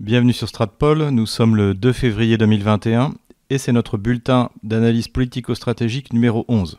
Bienvenue sur Stratpol, nous sommes le 2 février 2021 et c'est notre bulletin d'analyse politico-stratégique numéro 11.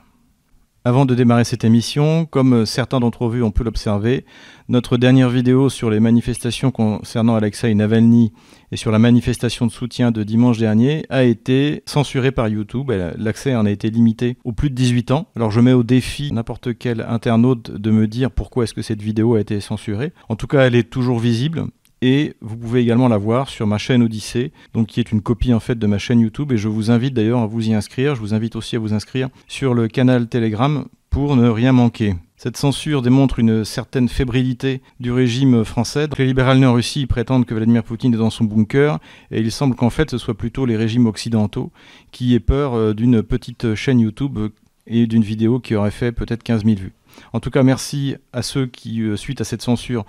Avant de démarrer cette émission, comme certains d'entre vous ont pu l'observer, notre dernière vidéo sur les manifestations concernant Alexei Navalny et sur la manifestation de soutien de dimanche dernier a été censurée par YouTube. L'accès en a été limité aux plus de 18 ans. Alors je mets au défi n'importe quel internaute de me dire pourquoi est-ce que cette vidéo a été censurée. En tout cas, elle est toujours visible et vous pouvez également la voir sur ma chaîne Odyssée, donc qui est une copie en fait de ma chaîne YouTube et je vous invite d'ailleurs à vous y inscrire. Je vous invite aussi à vous inscrire sur le canal Telegram pour ne rien manquer. Cette censure démontre une certaine fébrilité du régime français. Les libéraux en Russie prétendent que Vladimir Poutine est dans son bunker et il semble qu'en fait ce soit plutôt les régimes occidentaux qui aient peur euh, d'une petite chaîne YouTube et d'une vidéo qui aurait fait peut-être 15 000 vues. En tout cas, merci à ceux qui, euh, suite à cette censure,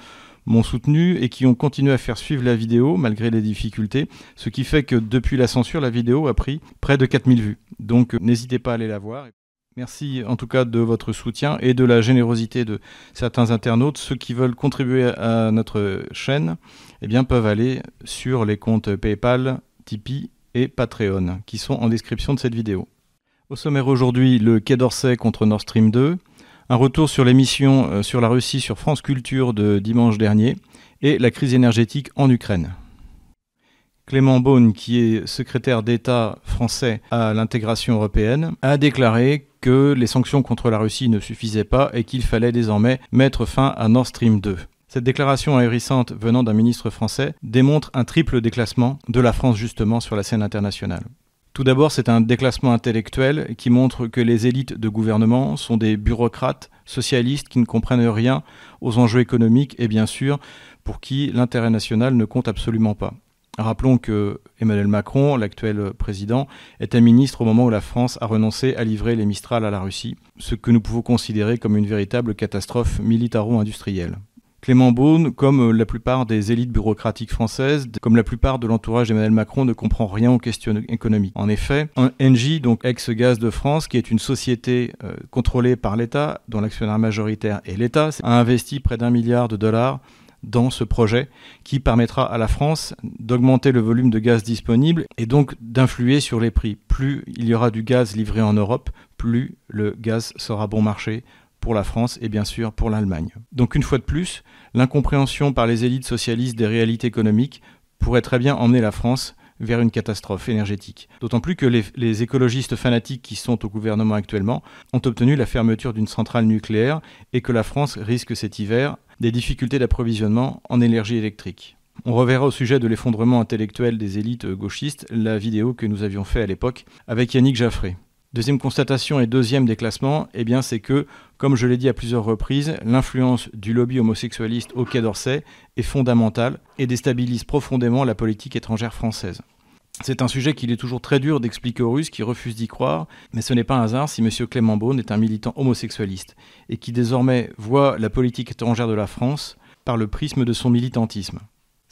m'ont soutenu et qui ont continué à faire suivre la vidéo malgré les difficultés, ce qui fait que depuis la censure, la vidéo a pris près de 4000 vues. Donc n'hésitez pas à aller la voir. Merci en tout cas de votre soutien et de la générosité de certains internautes. Ceux qui veulent contribuer à notre chaîne eh bien, peuvent aller sur les comptes PayPal, Tipeee et Patreon qui sont en description de cette vidéo. Au sommaire aujourd'hui, le Quai d'Orsay contre Nord Stream 2, un retour sur l'émission euh, sur la Russie sur France Culture de dimanche dernier et la crise énergétique en Ukraine. Clément Beaune, qui est secrétaire d'État français à l'intégration européenne, a déclaré que les sanctions contre la Russie ne suffisaient pas et qu'il fallait désormais mettre fin à Nord Stream 2. Cette déclaration ahurissante venant d'un ministre français démontre un triple déclassement de la France justement sur la scène internationale. Tout d'abord, c'est un déclassement intellectuel qui montre que les élites de gouvernement sont des bureaucrates socialistes qui ne comprennent rien aux enjeux économiques et bien sûr pour qui l'intérêt national ne compte absolument pas. Rappelons que Emmanuel Macron, l'actuel président, un ministre au moment où la France a renoncé à livrer les Mistral à la Russie, ce que nous pouvons considérer comme une véritable catastrophe militaro-industrielle. Clément Beaune, comme la plupart des élites bureaucratiques françaises, comme la plupart de l'entourage d'Emmanuel Macron, ne comprend rien aux questions économiques. En effet, Engie, donc ex-Gaz de France, qui est une société euh, contrôlée par l'État, dont l'actionnaire majoritaire est l'État, a investi près d'un milliard de dollars dans ce projet qui permettra à la France d'augmenter le volume de gaz disponible et donc d'influer sur les prix. Plus il y aura du gaz livré en Europe, plus le gaz sera bon marché pour la France et bien sûr pour l'Allemagne. Donc une fois de plus, l'incompréhension par les élites socialistes des réalités économiques pourrait très bien emmener la France vers une catastrophe énergétique. D'autant plus que les, écologistes fanatiques qui sont au gouvernement actuellement ont obtenu la fermeture d'une centrale nucléaire et que la France risque cet hiver des difficultés d'approvisionnement en énergie électrique. On reverra au sujet de l'effondrement intellectuel des élites gauchistes la vidéo que nous avions fait à l'époque avec Yannick Jaffré. Deuxième constatation et deuxième déclassement, eh c'est que, comme je l'ai dit à plusieurs reprises, l'influence du lobby homosexualiste au Quai d'Orsay est fondamentale et déstabilise profondément la politique étrangère française. C'est un sujet qu'il est toujours très dur d'expliquer aux Russes qui refusent d'y croire, mais ce n'est pas un hasard si M. Clément Beaune est un militant homosexualiste et qui désormais voit la politique étrangère de la France par le prisme de son militantisme.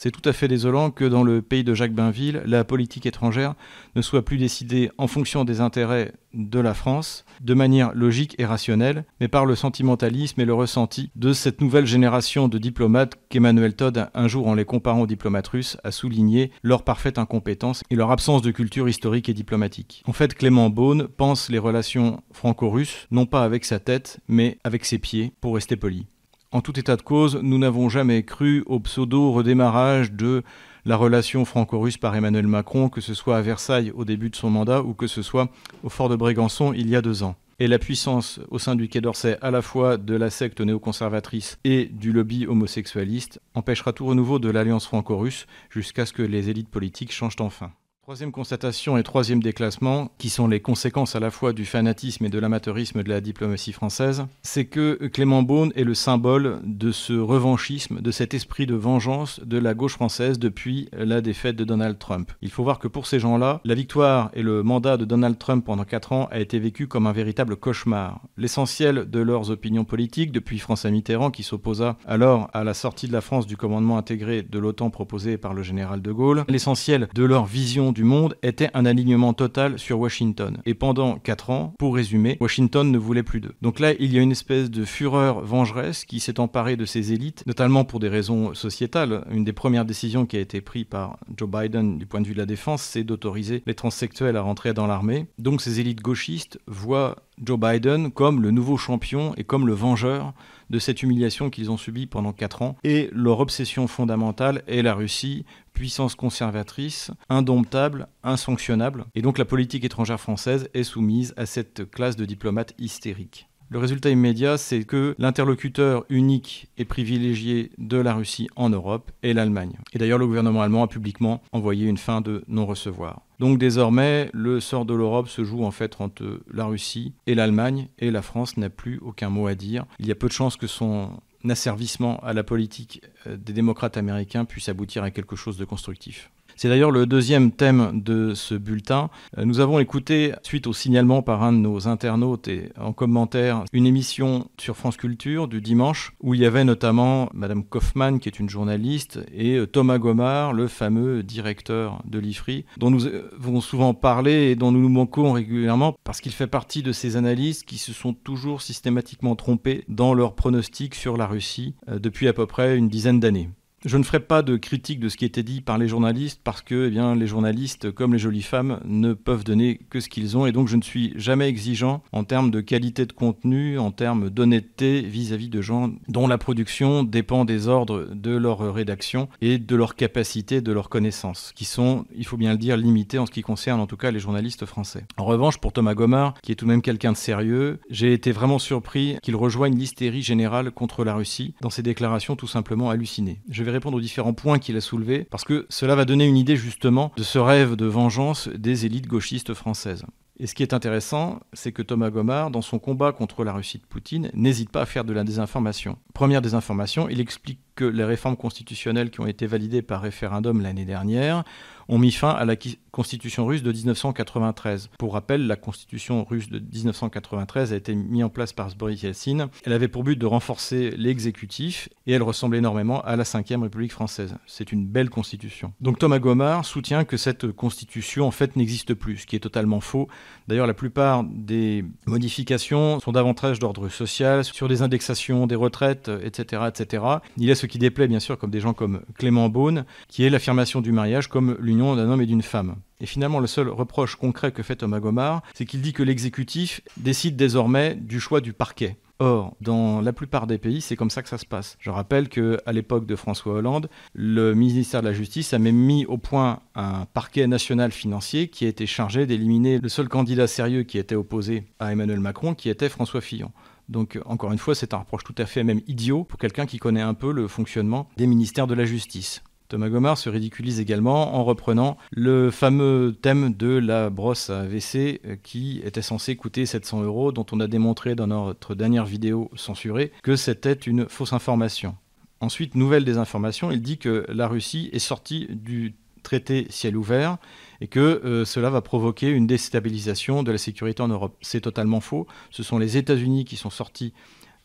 C'est tout à fait désolant que dans le pays de Jacques Bainville, la politique étrangère ne soit plus décidée en fonction des intérêts de la France, de manière logique et rationnelle, mais par le sentimentalisme et le ressenti de cette nouvelle génération de diplomates qu'Emmanuel Todd, un jour en les comparant aux diplomates russes, a souligné leur parfaite incompétence et leur absence de culture historique et diplomatique. En fait, Clément Beaune pense les relations franco-russes non pas avec sa tête, mais avec ses pieds, pour rester poli. En tout état de cause, nous n'avons jamais cru au pseudo-redémarrage de la relation franco-russe par Emmanuel Macron, que ce soit à Versailles au début de son mandat ou que ce soit au fort de Brégançon il y a deux ans. Et la puissance au sein du Quai d'Orsay, à la fois de la secte néoconservatrice et du lobby homosexualiste, empêchera tout renouveau de l'alliance franco-russe jusqu'à ce que les élites politiques changent enfin. Troisième constatation et troisième déclassement, qui sont les conséquences à la fois du fanatisme et de l'amateurisme de la diplomatie française, c'est que Clément Beaune est le symbole de ce revanchisme, de cet esprit de vengeance de la gauche française depuis la défaite de Donald Trump. Il faut voir que pour ces gens-là, la victoire et le mandat de Donald Trump pendant quatre ans a été vécu comme un véritable cauchemar. L'essentiel de leurs opinions politiques, depuis François Mitterrand qui s'opposa alors à la sortie de la France du commandement intégré de l'OTAN proposé par le général de Gaulle, l'essentiel de leur vision monde était un alignement total sur Washington. Et pendant 4 ans, pour résumer, Washington ne voulait plus d'eux. Donc là, il y a une espèce de fureur vengeresse qui s'est emparée de ces élites, notamment pour des raisons sociétales. Une des premières décisions qui a été prise par Joe Biden du point de vue de la défense, c'est d'autoriser les transsexuels à rentrer dans l'armée. Donc ces élites gauchistes voient Joe Biden comme le nouveau champion et comme le vengeur de cette humiliation qu'ils ont subie pendant 4 ans. Et leur obsession fondamentale est la Russie, puissance conservatrice, indomptable, insanctionnable. Et donc la politique étrangère française est soumise à cette classe de diplomates hystériques. Le résultat immédiat, c'est que l'interlocuteur unique et privilégié de la Russie en Europe est l'Allemagne. Et d'ailleurs, le gouvernement allemand a publiquement envoyé une fin de non-recevoir. Donc désormais, le sort de l'Europe se joue en fait entre la Russie et l'Allemagne, et la France n'a plus aucun mot à dire. Il y a peu de chances que son asservissement à la politique euh, des démocrates américains puisse aboutir à quelque chose de constructif. C'est d'ailleurs le deuxième thème de ce bulletin. Euh, nous avons écouté, suite au signalement par un de nos internautes et en commentaire, une émission sur France Culture du dimanche où il y avait notamment Madame Kaufmann, qui est une journaliste, et euh, Thomas Gomard, le fameux directeur de l'IFRI, dont nous avons souvent parlé et dont nous nous manquons régulièrement parce qu'il fait partie de ces analystes qui se sont toujours systématiquement trompés dans leurs pronostics sur la Russie euh, depuis à peu près une dizaine d'années. Je ne ferai pas de critique de ce qui était dit par les journalistes parce que eh bien, les journalistes, comme les jolies femmes, ne peuvent donner que ce qu'ils ont et donc je ne suis jamais exigeant en termes de qualité de contenu, en termes d'honnêteté vis-à-vis de gens dont la production dépend des ordres de leur rédaction et de leur capacité, de leurs connaissances, qui sont, il faut bien le dire, limitées en ce qui concerne en tout cas les journalistes français. En revanche, pour Thomas Gomard, qui est tout de même quelqu'un de sérieux, j'ai été vraiment surpris qu'il rejoigne l'hystérie générale contre la Russie dans ses déclarations tout simplement hallucinées. Répondre aux différents points qu'il a soulevés, parce que cela va donner une idée justement de ce rêve de vengeance des élites gauchistes françaises. Et ce qui est intéressant, c'est que Thomas Gomard, dans son combat contre la Russie de Poutine, n'hésite pas à faire de la désinformation. Première désinformation, il explique que les réformes constitutionnelles qui ont été validées par référendum l'année dernière ont mis fin à la constitution russe de 1993. Pour rappel, la constitution russe de 1993 a été mise en place par Boris Yeltsin. Elle avait pour but de renforcer l'exécutif et elle ressemble énormément à la Ve République française. C'est une belle constitution. Donc Thomas Gomard soutient que cette constitution en fait n'existe plus, ce qui est totalement faux. D'ailleurs, la plupart des modifications sont davantage d'ordre social, sur des indexations des retraites, etc., etc. Il a ce qui déplaît bien sûr comme des gens comme Clément Beaune, qui est l'affirmation du mariage comme l'union d'un homme et d'une femme. Et finalement, le seul reproche concret que fait Thomas Gomard, c'est qu'il dit que l'exécutif décide désormais du choix du parquet. Or, dans la plupart des pays, c'est comme ça que ça se passe. Je rappelle qu'à l'époque de François Hollande, le ministère de la Justice a même mis au point un parquet national financier qui a été chargé d'éliminer le seul candidat sérieux qui était opposé à Emmanuel Macron, qui était François Fillon. Donc encore une fois, c'est un reproche tout à fait même idiot pour quelqu'un qui connaît un peu le fonctionnement des ministères de la justice. Thomas Gomard se ridiculise également en reprenant le fameux thème de la brosse à WC euh, qui était censé coûter 700 euros, dont on a démontré dans notre dernière vidéo censurée que c'était une fausse information. Ensuite, nouvelle des informations, il dit que la Russie est sortie du traité ciel ouvert et que euh, cela va provoquer une déstabilisation de la sécurité en Europe. C'est totalement faux. Ce sont les États-Unis qui sont sortis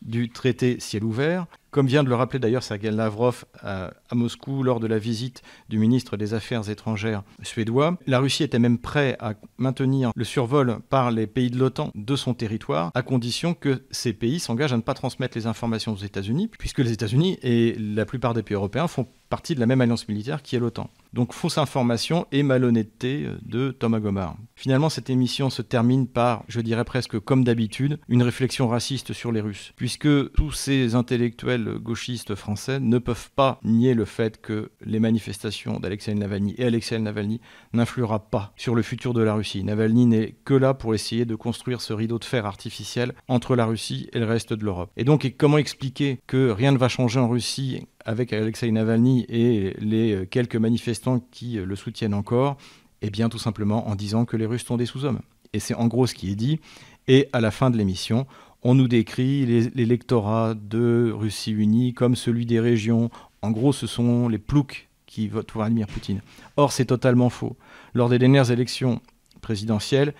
du traité ciel ouvert. Comme vient de le rappeler d'ailleurs Sergei Lavrov à, Moscou lors de la visite du ministre des Affaires étrangères suédois, la Russie était même prête à maintenir le survol par les pays de l'OTAN de son territoire, à condition que ces pays s'engagent à ne pas transmettre les informations aux États-Unis, puisque les États-Unis et la plupart des pays européens font partie de la même alliance militaire qui est l'OTAN. Donc fausse information et malhonnêteté euh, de Thomas Gomard. Finalement, cette émission se termine par, je dirais presque comme d'habitude, une réflexion raciste sur les Russes, puisque tous ces intellectuels gauchistes français ne peuvent pas nier le fait que les manifestations d'Alexei Navalny et Alexei Navalny n'influera pas sur le futur de la Russie. Navalny n'est que là pour essayer de construire ce rideau de fer artificiel entre la Russie et le reste de l'Europe. Et donc, comment expliquer que rien ne va changer en Russie avec Alexei Navalny et les quelques manifestants qui le soutiennent encore? Eh bien, tout simplement en disant que les Russes sont des sous-hommes. Et c'est en gros ce qui est dit. Et à la fin de l'émission, on nous décrit l'électorat de Russie unie comme celui des régions. En gros, ce sont les ploucs qui votent pour Vladimir Poutine. Or, c'est totalement faux. Lors des dernières élections présidentielles,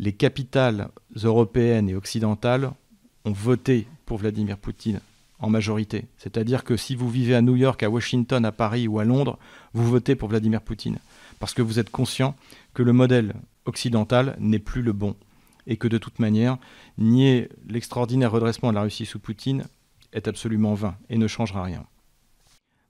les capitales européennes et occidentales ont voté pour Vladimir Poutine en majorité. C'est-à-dire que si vous vivez à New York, à Washington, à Paris ou à Londres, vous votez pour Vladimir Poutine. Parce que vous êtes conscient que le modèle occidental n'est plus le bon. Et que de toute manière, nier l'extraordinaire redressement de la Russie sous Poutine est absolument vain et ne changera rien.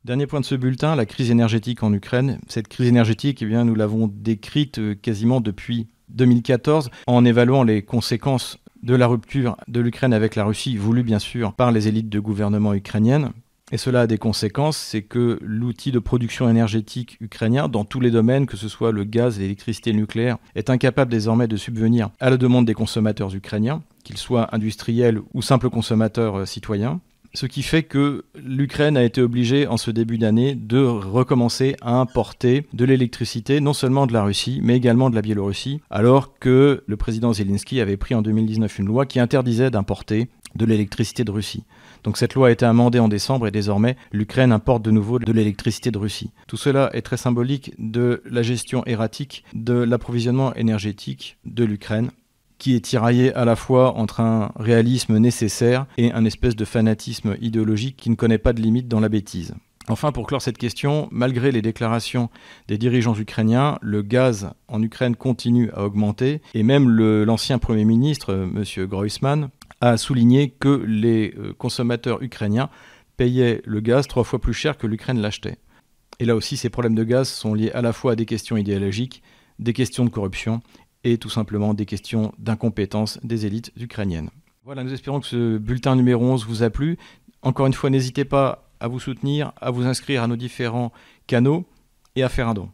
Dernier point de ce bulletin, la crise énergétique en Ukraine. Cette crise énergétique, eh nous l'avons décrite euh, quasiment depuis 2014 en évaluant les conséquences de la rupture de l'Ukraine avec la Russie, voulue bien sûr par les élites de gouvernement ukrainiennes. Et cela a des conséquences, c'est que l'outil de production énergétique ukrainien, dans tous les domaines, que ce soit le gaz, l'électricité nucléaire, est incapable désormais de subvenir à la demande des consommateurs ukrainiens, qu'ils soient industriels ou simples consommateurs euh, citoyens ce qui fait que l'Ukraine a été obligée en ce début d'année de recommencer à importer de l'électricité, non seulement de la Russie, mais également de la Biélorussie, alors que le président Zelensky avait pris en 2019 une loi qui interdisait d'importer de l'électricité de Russie. Donc cette loi a été amendée en décembre et désormais l'Ukraine importe de nouveau de l'électricité de Russie. Tout cela est très symbolique de la gestion erratique de l'approvisionnement énergétique de l'Ukraine qui est tiraillé à la fois entre un réalisme nécessaire et un espèce de fanatisme idéologique qui ne connaît pas de limite dans la bêtise. Enfin, pour clore cette question, malgré les déclarations des dirigeants ukrainiens, le gaz en Ukraine continue à augmenter et même l'ancien Premier ministre, M. Groisman, a souligné que les euh, consommateurs ukrainiens payaient le gaz trois fois plus cher que l'Ukraine l'achetait. Et là aussi, ces problèmes de gaz sont liés à la fois à des questions idéologiques, des questions de corruption et tout simplement des questions d'incompétence des élites ukrainiennes. Voilà, nous espérons que ce bulletin numéro 11 vous a plu. Encore une fois, n'hésitez pas à vous soutenir, à vous inscrire à nos différents canaux et à faire un don.